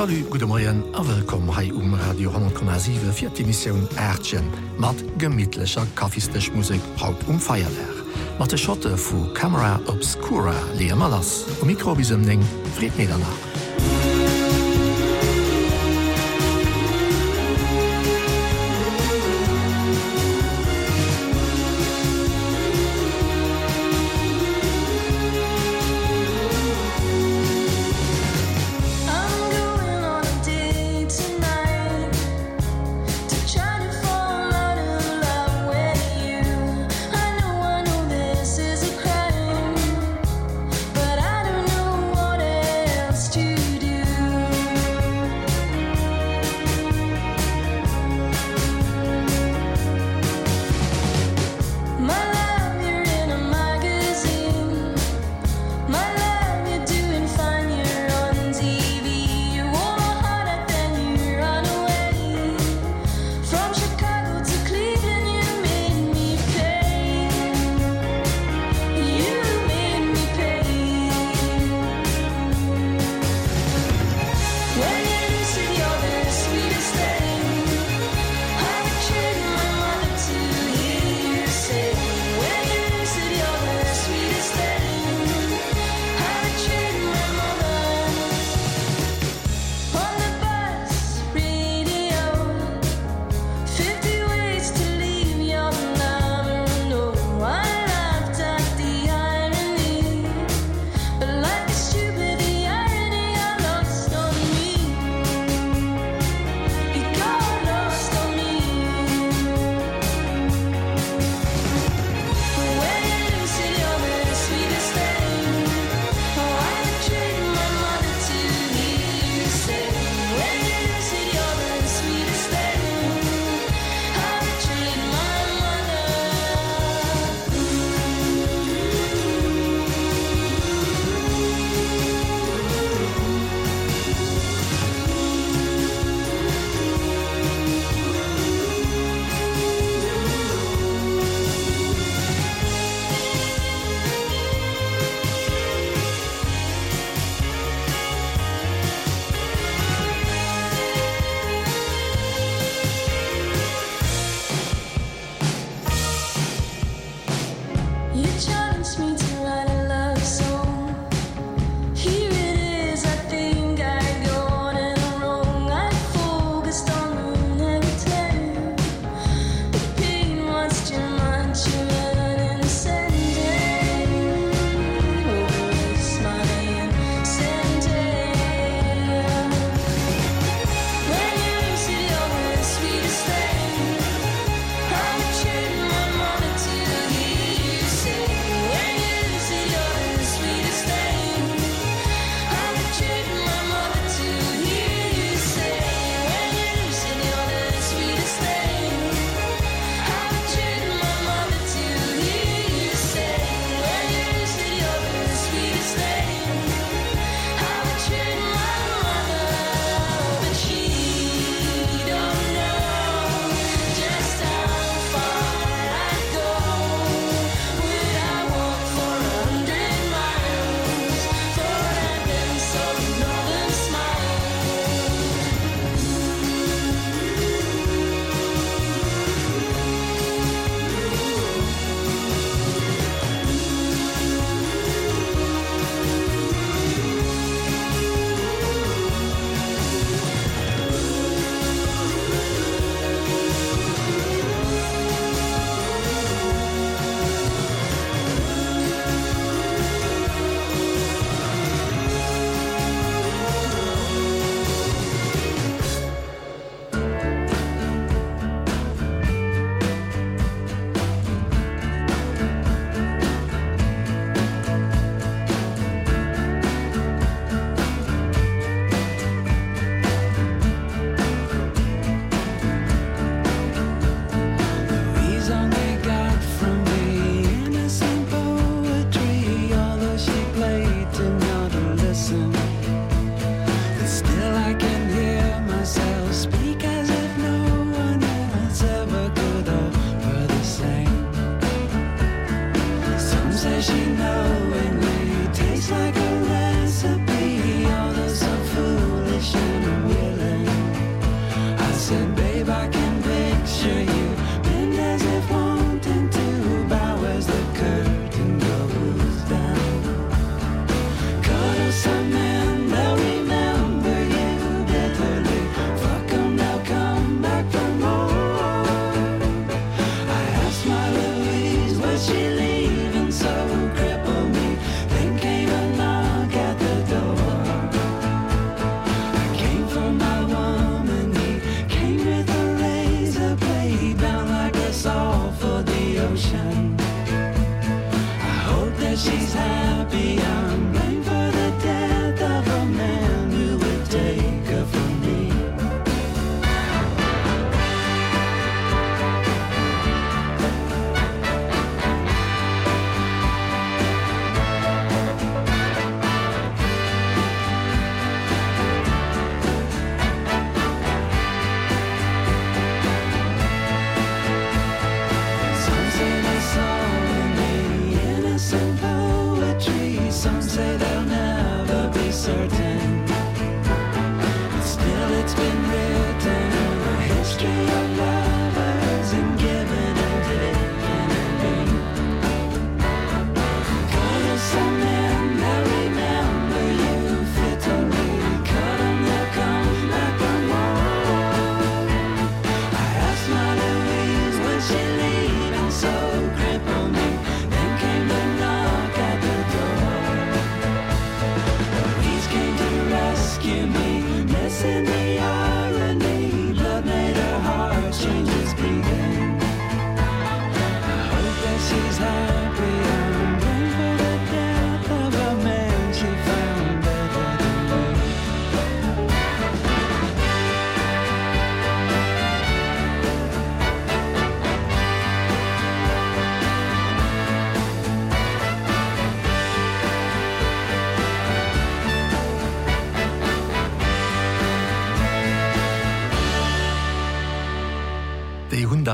Sal Gude Moien awelkom hai um Radio 10,7 fir die Missionioun Ächen, mat gemidlecher kaffistech Musik haut um Feierler. mat de Schotte vu Kamera Obscura leer Malas, o Mikrobisemning friet Medernach.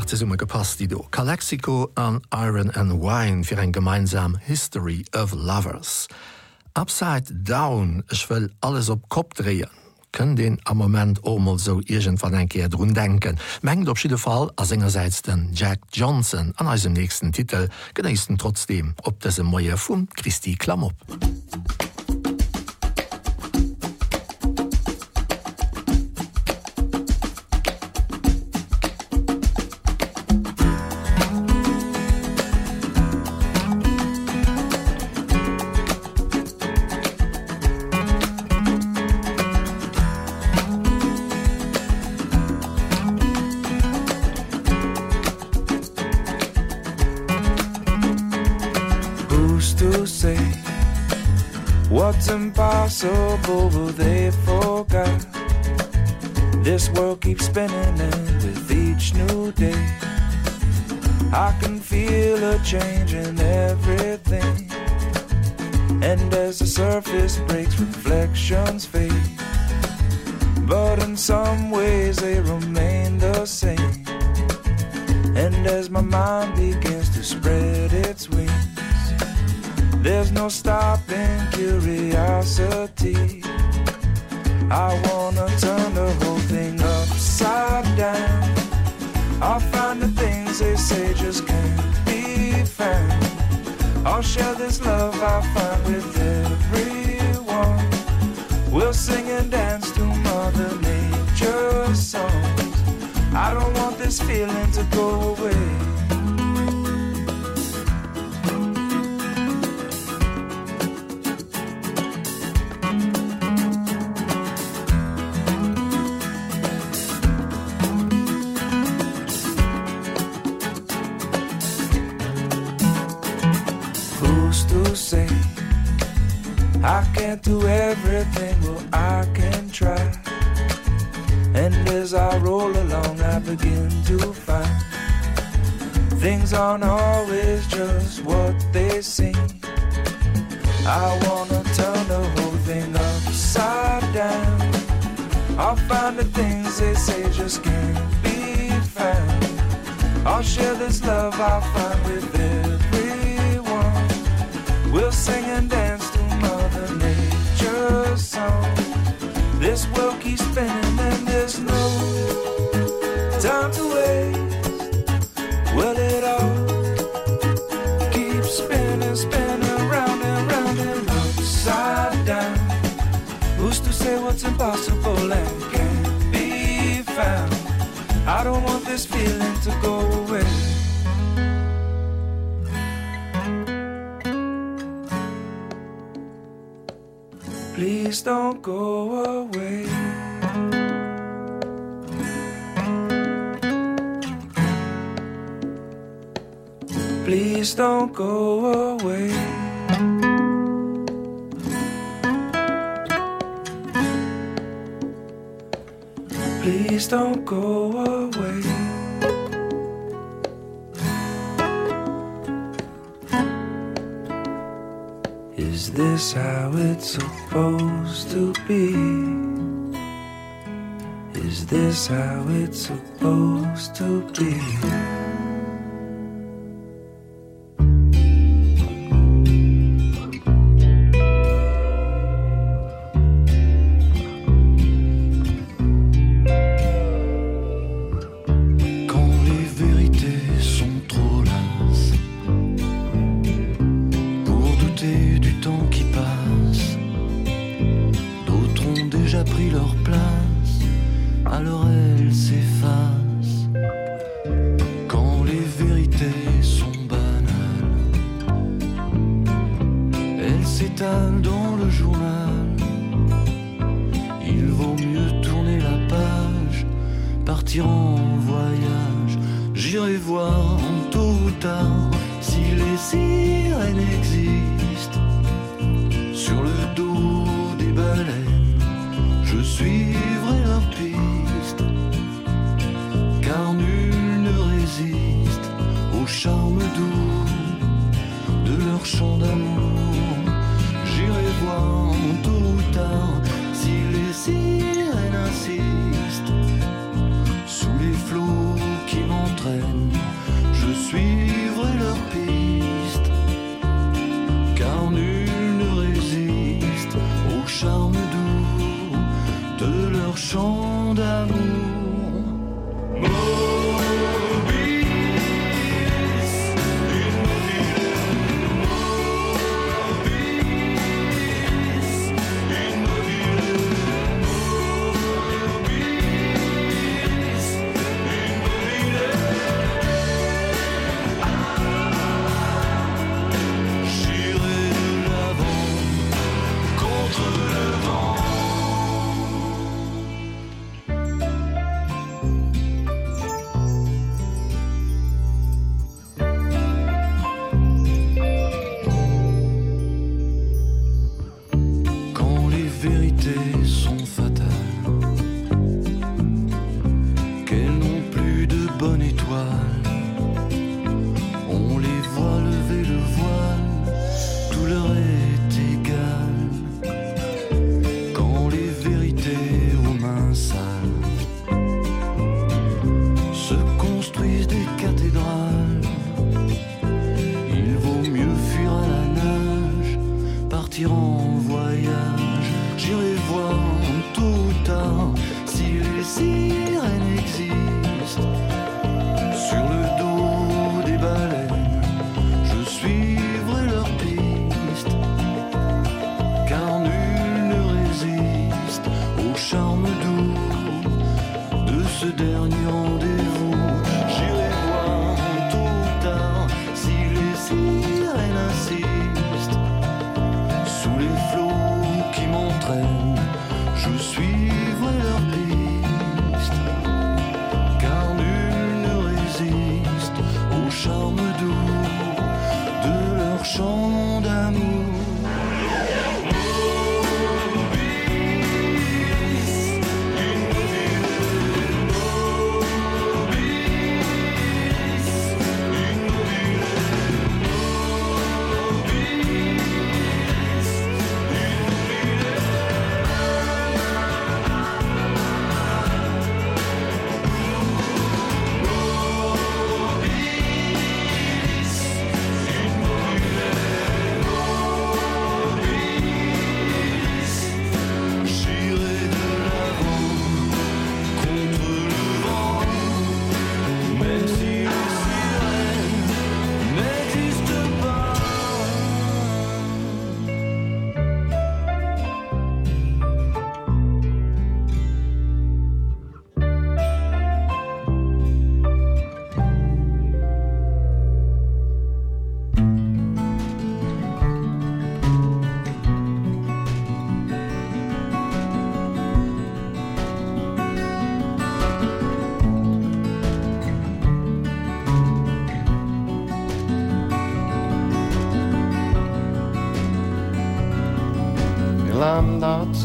harte Summe gepasst, die do Calexico an Iron and Wine fir en gemeinsam History of Lovers. Upside down ech will alles op Kopf drehen kën den am moment omel so Igent van enkeer run denken. Mengt op schiede Fall as engerseits den Jack Johnson an als dem nächsten Titel geneisten trotzdem op dese Moier vum Christi Klamm op. spinning and with each new day. I can feel a change in everything. And as the surface breaks reflections fade. But in some ways they remain the same. And as my mind begins to spread its wings there's no stopping curiosity. I wanna turn the whole upside down I'll find the things they say just can't be found. I'll share this love I find with everyone. We'll sing and dance to mother Nature's songs. I don't want this feeling to go away can't do everything well I can try. And as I roll along I begin to find things aren't always just what they seem. I wanna turn the whole thing upside down. I'll find the things they say just can't be found. I'll share this love I'll find with everyone. We'll sing and dance to song. This world keeps spinning and there's no time to wait well it all keeps spinning spinning around and around and upside down. Who's to say what's impossible and can't be found? I don't want this feeling to go don't go away. Please don't go away. Please don't go away this how it's supposed to be? Is this how it's supposed to be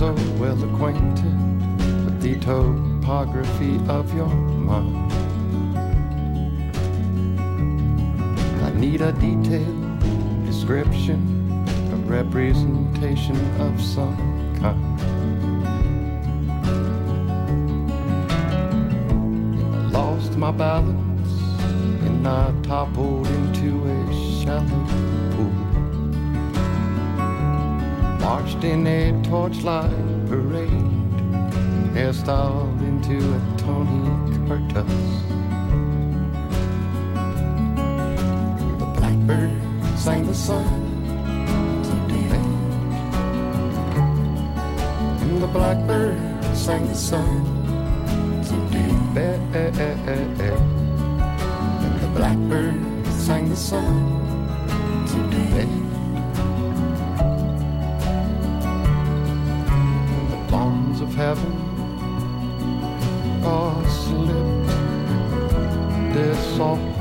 so well acquainted with the topography of your mind. I need a detailed description, a representation of some kind. I lost my balance and I toppled into a shallow marched in a torchlight parade hairstyled into a Tony Curtis the blackbird sang the sun and the blackbird sang the sun the blackbird sang the sun today slipped soft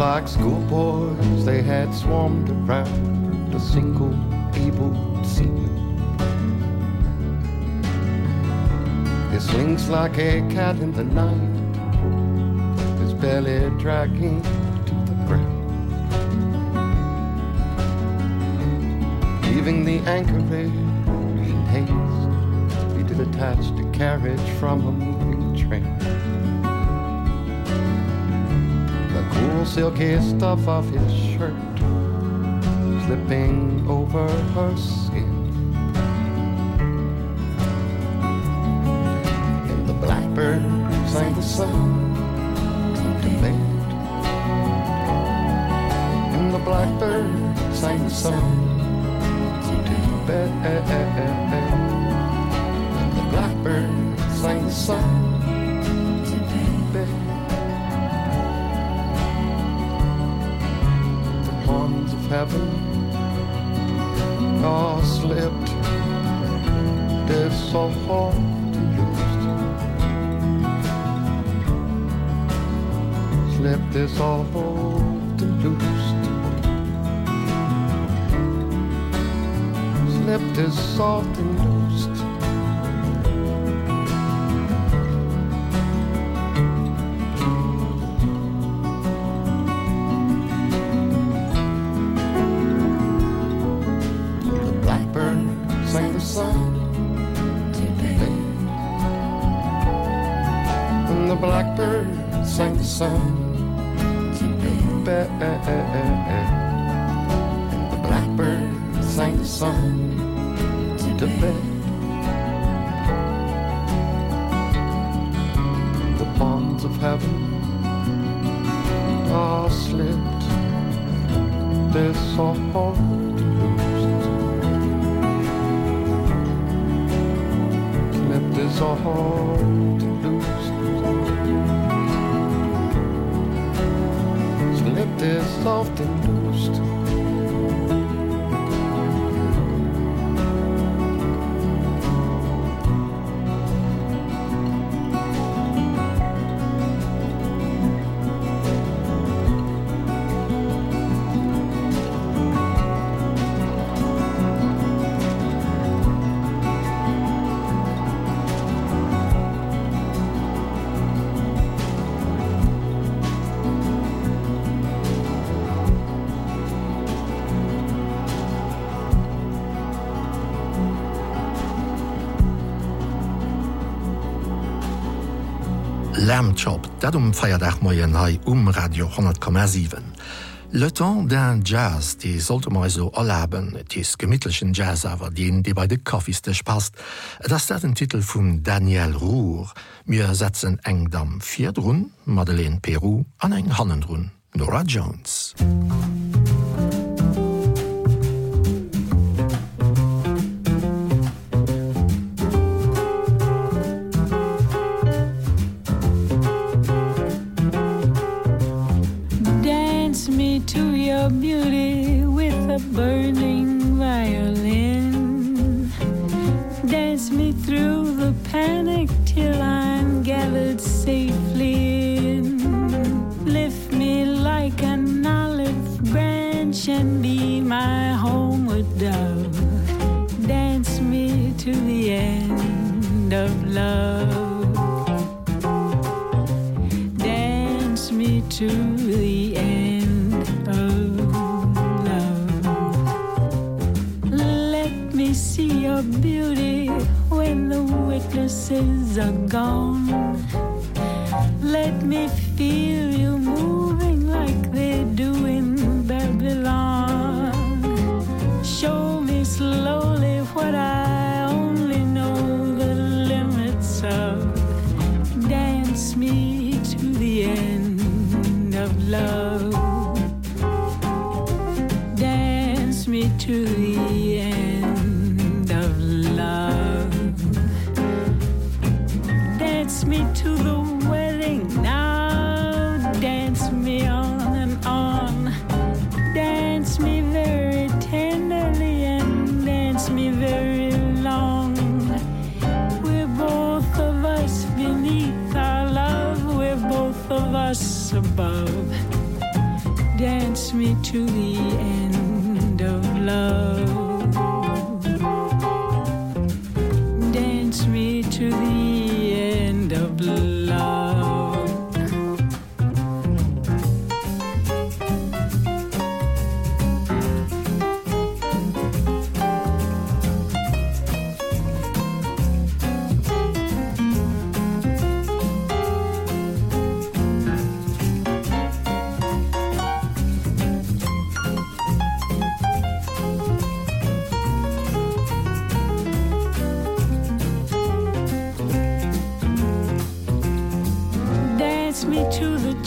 like schoolboys they had swarmed around a single able senior It slinks like a cat in the night. His belly dragging to the ground. Leaving the anchorage in haste He attach the carriage from a moving train. The cool silky stuff of his shirt Slipping over her skin the sun contemplate. And the blackbird sang the song to bed. And the blackbird sang the song. to bed. The heaven of heaven all slipped, dissolved. släpp det loose. lost. Släpp soft and. ponds of heaven are slipped, they're loosed. Slipped is so loosed. Slipped is soft and. Dat um Feierdach moien hai um Radio 10,7. Le temps d'un Jazz, die sollte mei so erlaubben, ties gemittelschen Jazzawer dien, deen, bei de Kaffeestech passt, dats dat den Titel vum Daniel Ruhr, mir setzen engdam Vierrun, Madeleine Peru an eng Hannenrun, Nora Jones. Musik witnesses are gone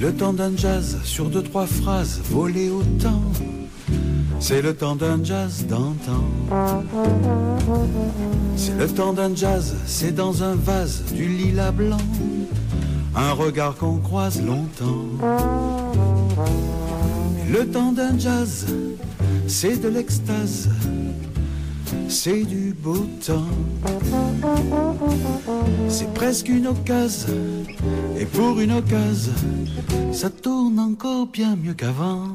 Le temps d'un jazz sur deux trois phrases volées au temps. C'est le temps d'un jazz d'antan. C'est le temps d'un jazz, c'est dans un vase du lilas blanc. Un regard qu'on croise longtemps. Le temps d'un jazz, c'est de l'extase. C'est du beau temps. C'est presque une occasion. Et pour une occasion, ça tourne encore bien mieux qu'avant.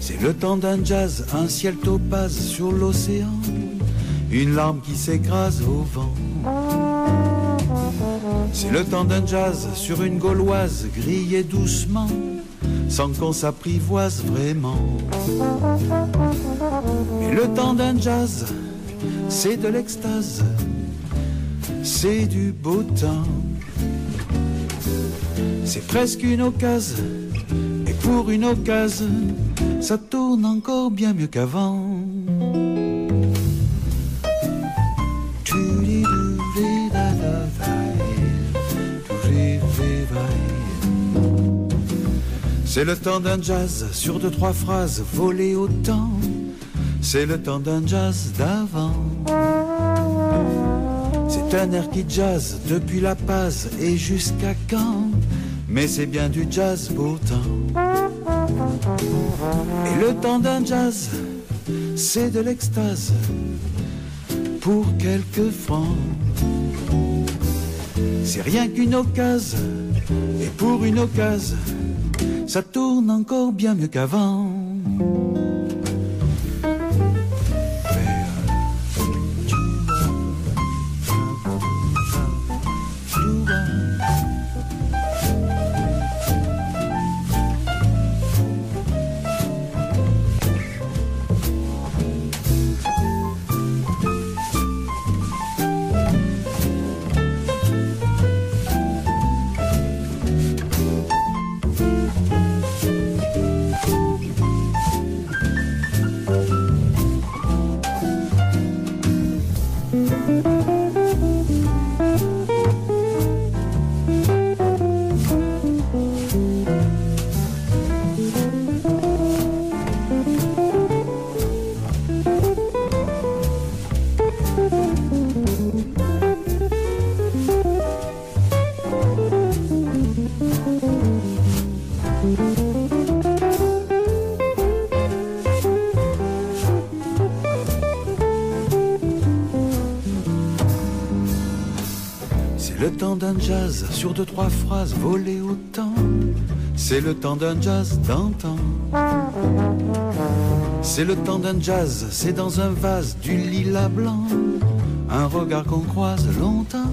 C'est le temps d'un jazz, un ciel topaz sur l'océan, une larme qui s'écrase au vent. C'est le temps d'un jazz sur une gauloise grillée doucement, sans qu'on s'apprivoise vraiment. Mais le temps d'un jazz, c'est de l'extase, c'est du beau temps. C'est presque une occasion, et pour une occasion, ça tourne encore bien mieux qu'avant. C'est le temps d'un jazz sur deux trois phrases volées au temps. C'est le temps d'un jazz d'avant. C'est un air qui jazz depuis la paz et jusqu'à quand? Mais c'est bien du jazz pourtant. Et le temps d'un jazz c'est de l'extase pour quelques francs. C'est rien qu'une occasion et pour une occasion ça tourne encore bien mieux qu'avant. Sur deux trois phrases volées au temps. C'est le temps d'un jazz d'antan. C'est le temps d'un jazz c'est dans un vase du lilas blanc. Un regard qu'on croise longtemps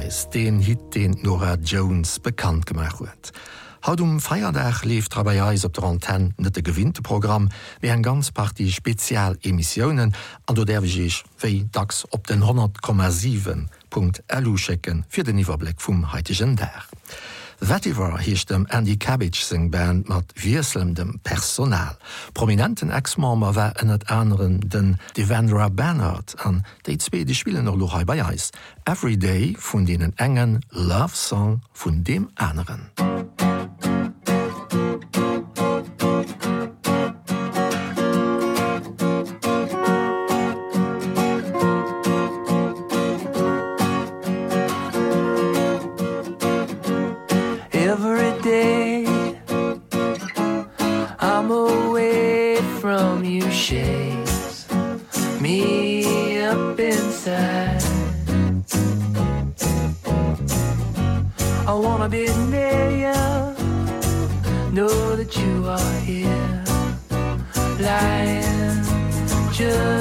Paradise, den Hit den Nora Jones bekannt gemacht huet. Haut um Feierdach lief Trabaais op der Anten net de gewinnte Programm wie en ganz Party Spezialemissionioen an do derwiich wéi dacks op den 10,7.lu checken fir den Iwerblick vum heitigen Dach. Wettiwer hiecht dem Andy Cabbage sing Band mat wieselndem Personal. Prominenten Exmmer wär ënnet anderen den Devendra Bernard an déi die Spiele noch Lohai Bayis. Everyday vun denen engen Love Song vun dem anderen. Musik future.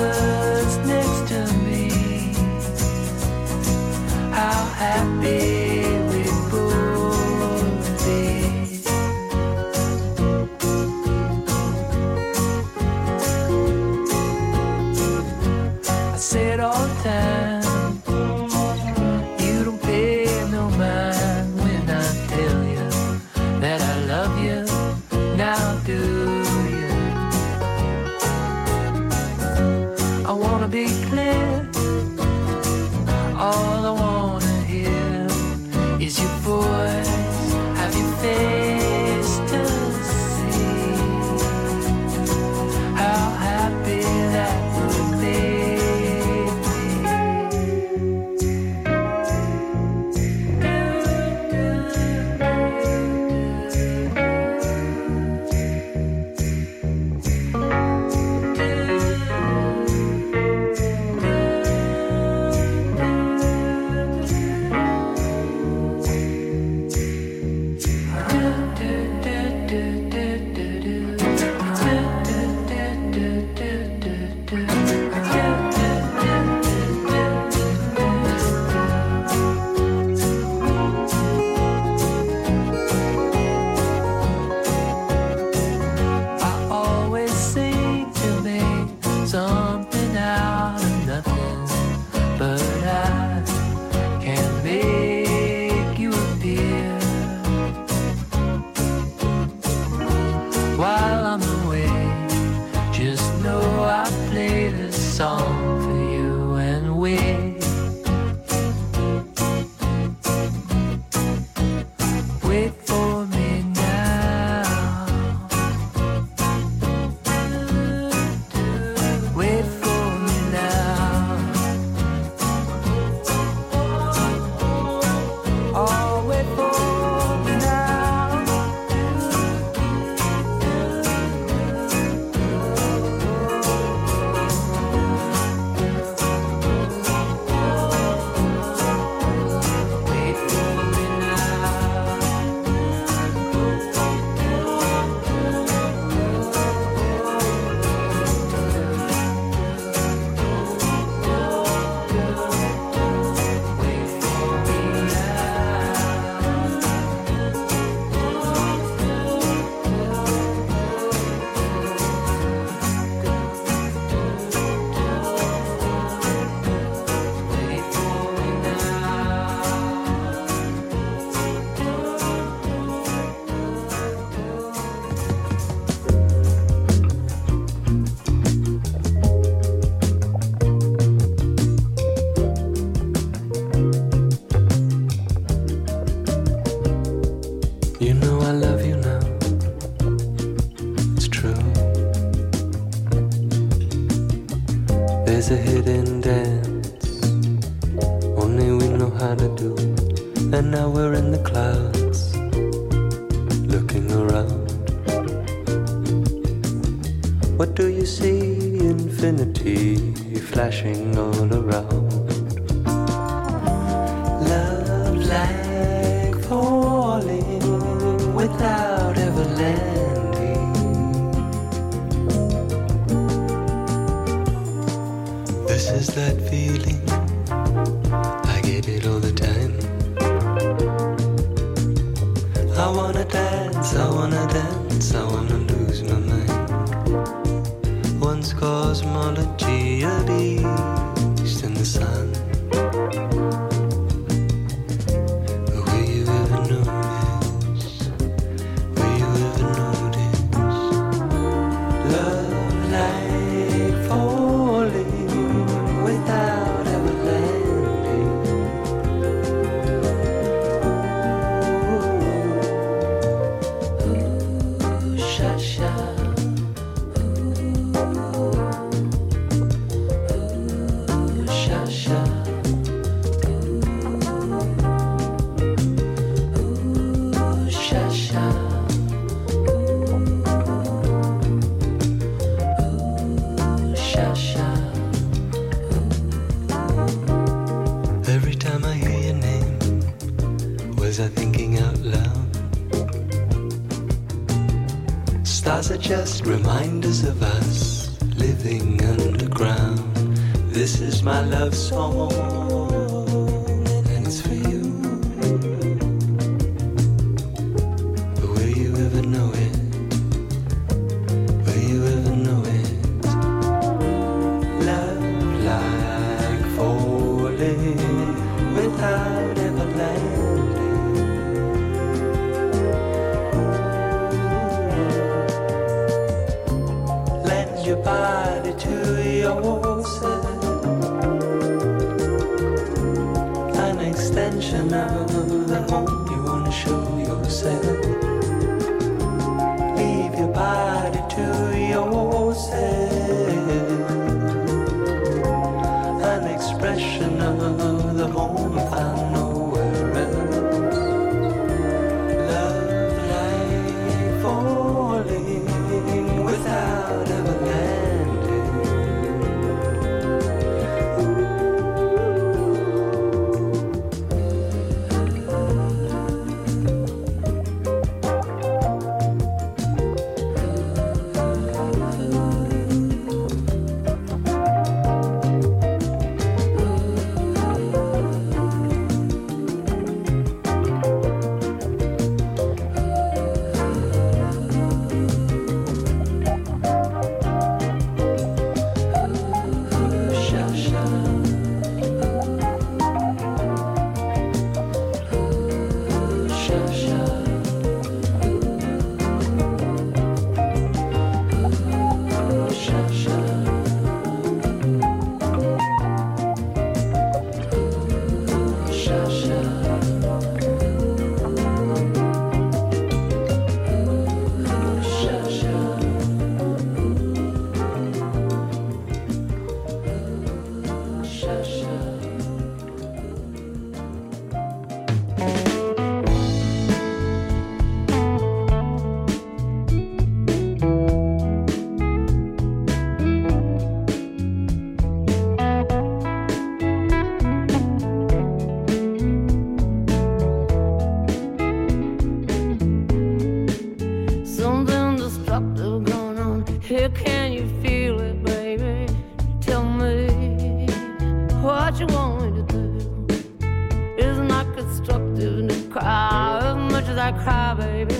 Cry, baby.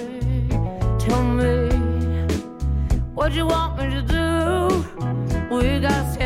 Tell me what you want me to do. We got.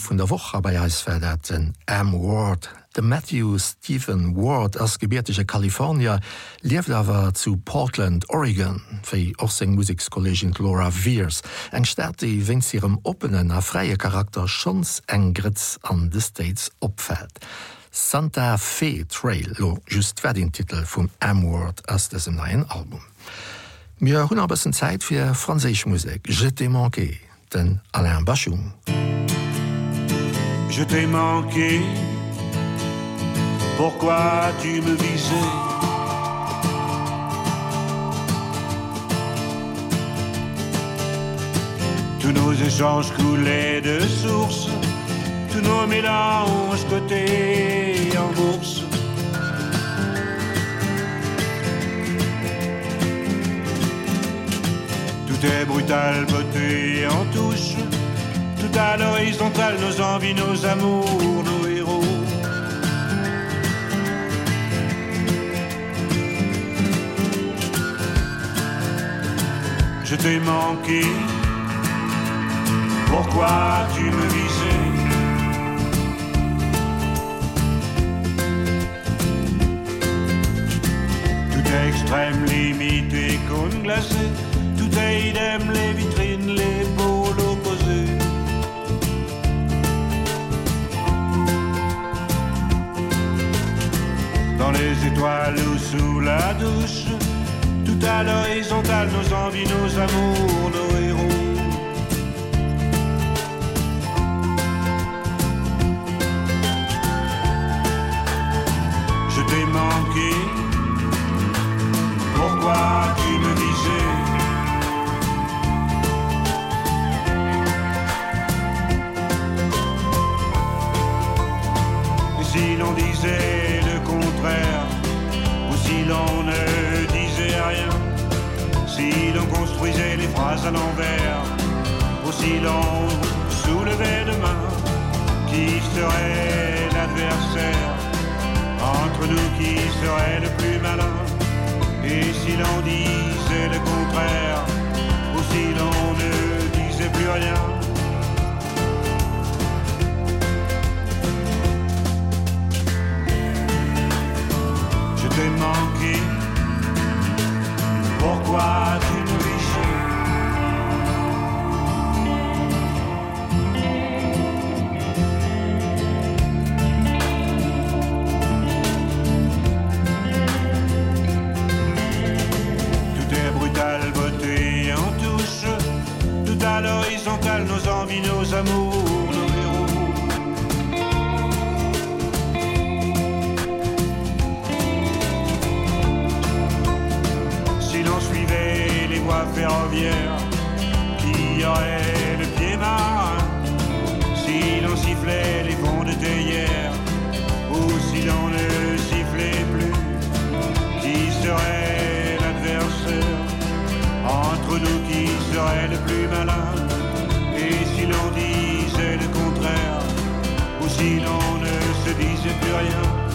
vun der Woche bei Eisverletten M Ward. De Matthew Stephen Ward ass gebiertesche Kalifornier liefft awer zu Portland, Oregon, firi och seg Musikkollegin Laura Veers, eng staat déi wéngs hirem openen a freie Charakter schons eng Gritz an de States opfät. Santa Fe Trail lo just wer den Titel vum M-Ward ass dessen neien Album. Mir hunn abessen Zäit fir Fraseich Musik, je te manqué, den Alain Bachung. Musik Je t'ai manqué. Pourquoi tu me visais? Tous nos échanges coulaient de source. Tous nos mélanges côté en bourse. Tout est brutal beauté en touche tout à l'horizontale nos envies nos amours nos héros. Je t'ai manqué. Pourquoi tu me visais? Tout extrême limite et cône glacée bouteilles d'aime les vitrines les beaux dans les étoiles ou sous la douche. Tout à l'horizontale nos envies nos amours nos héros puis j'ai plus rien.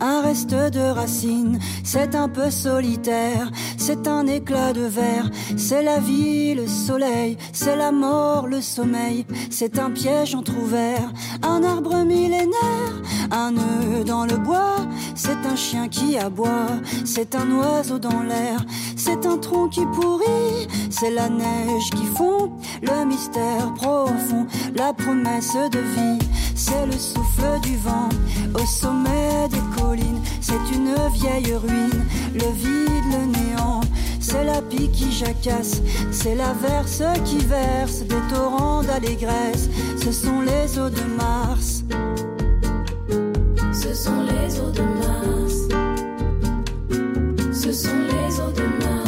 Un reste de racines, c'est un peu solitaire, c'est un éclat de verre, c'est la vie, le soleil, c'est la mort, le sommeil, c'est un piège entrouvert, un arbre millénaire, un nœud dans le bois, c'est un chien qui aboie, c'est un oiseau dans l'air, c'est un tronc qui pourrit, c'est la neige qui fond, le mystère profond, la promesse de vie, c'est le souffle du vent au sommet des collines, c'est une vieille ruine, le vide, le néant, c'est la pique qui jacasse, c'est la verse qui verse des torrents d'allégresse, ce sont les eaux de Mars. Ce sont les eaux de Mars. Ce sont les eaux de Mars.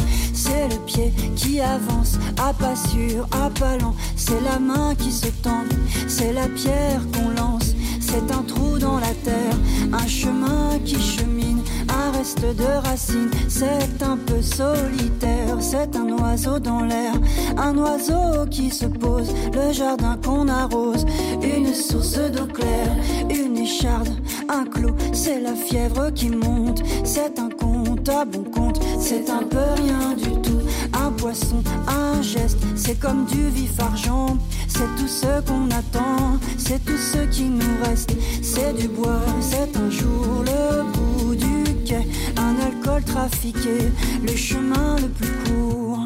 C'est le pied qui avance à pas sûr, à pas lent, c'est la main qui se tend, c'est la pierre qu'on lance, c'est un trou dans la terre, un chemin qui chemine, un reste de racines, c'est un peu solitaire, c'est un oiseau dans l'air, un oiseau qui se pose, le jardin qu'on arrose, une source d'eau claire, une écharde, un clou, c'est la fièvre qui monte, c'est un compte à bon compte, c'est un peu rien du tout, un poisson, un geste, c'est comme du vif argent, c'est tout ce qu'on attend, c'est tout ce qui nous reste, c'est du bois, c'est un jour le bout du quai, un alcool trafiqué, le chemin le plus court.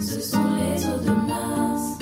Ce sont les eaux de Mars.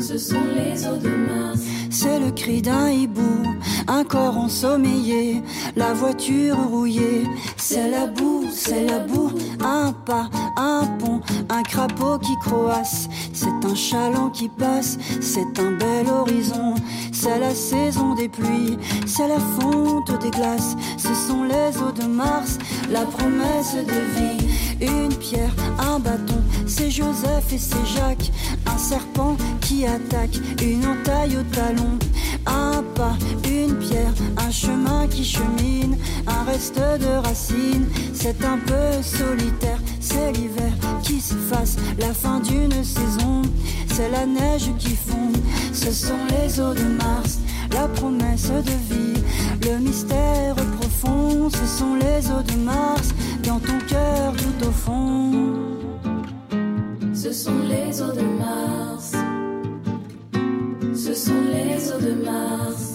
Ce sont les eaux de Mars. C'est le cri d'un hibou, un corps ensommeillé, la voiture rouillée, c'est la boue, c'est la boue, un pas, un pont, un crapaud qui croasse, c'est un chaland qui passe, c'est un bel horizon, c'est la saison des pluies, c'est la fonte des glaces, ce sont les eaux de Mars, la promesse de vie, une pierre, un bâton, c'est Joseph et c'est Jacques, un serpent qui attaque, une entaille au talon, un pas, une pierre, un chemin qui chemine, un reste de racines, c'est un peu solitaire, c'est l'hiver qui s'efface, la fin d'une saison, c'est la neige qui fond, ce sont les eaux de Mars, la promesse de vie, le mystère profond, ce sont les eaux de Mars, dans ton cœur tout au fond. Ce sont les eaux de Mars. Ce sont les eaux de Mars.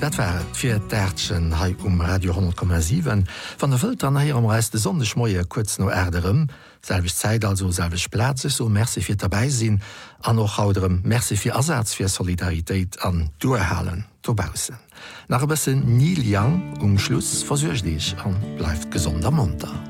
Dat wäret fir d'Äschen hai um Radio 10,7 van der Wëlt an hier am reiste Sonneschmoier kurz no Äderem, Selvich Zäit also selwich Plaze so Merzi fir dabei sinn, an noch hauterem Merzi fir Ersatz fir Solidaritéit an Duerhalen tobausen. Nach bessen Nil Yang um Schluss versøch Diich an bleifft gesonder Monter.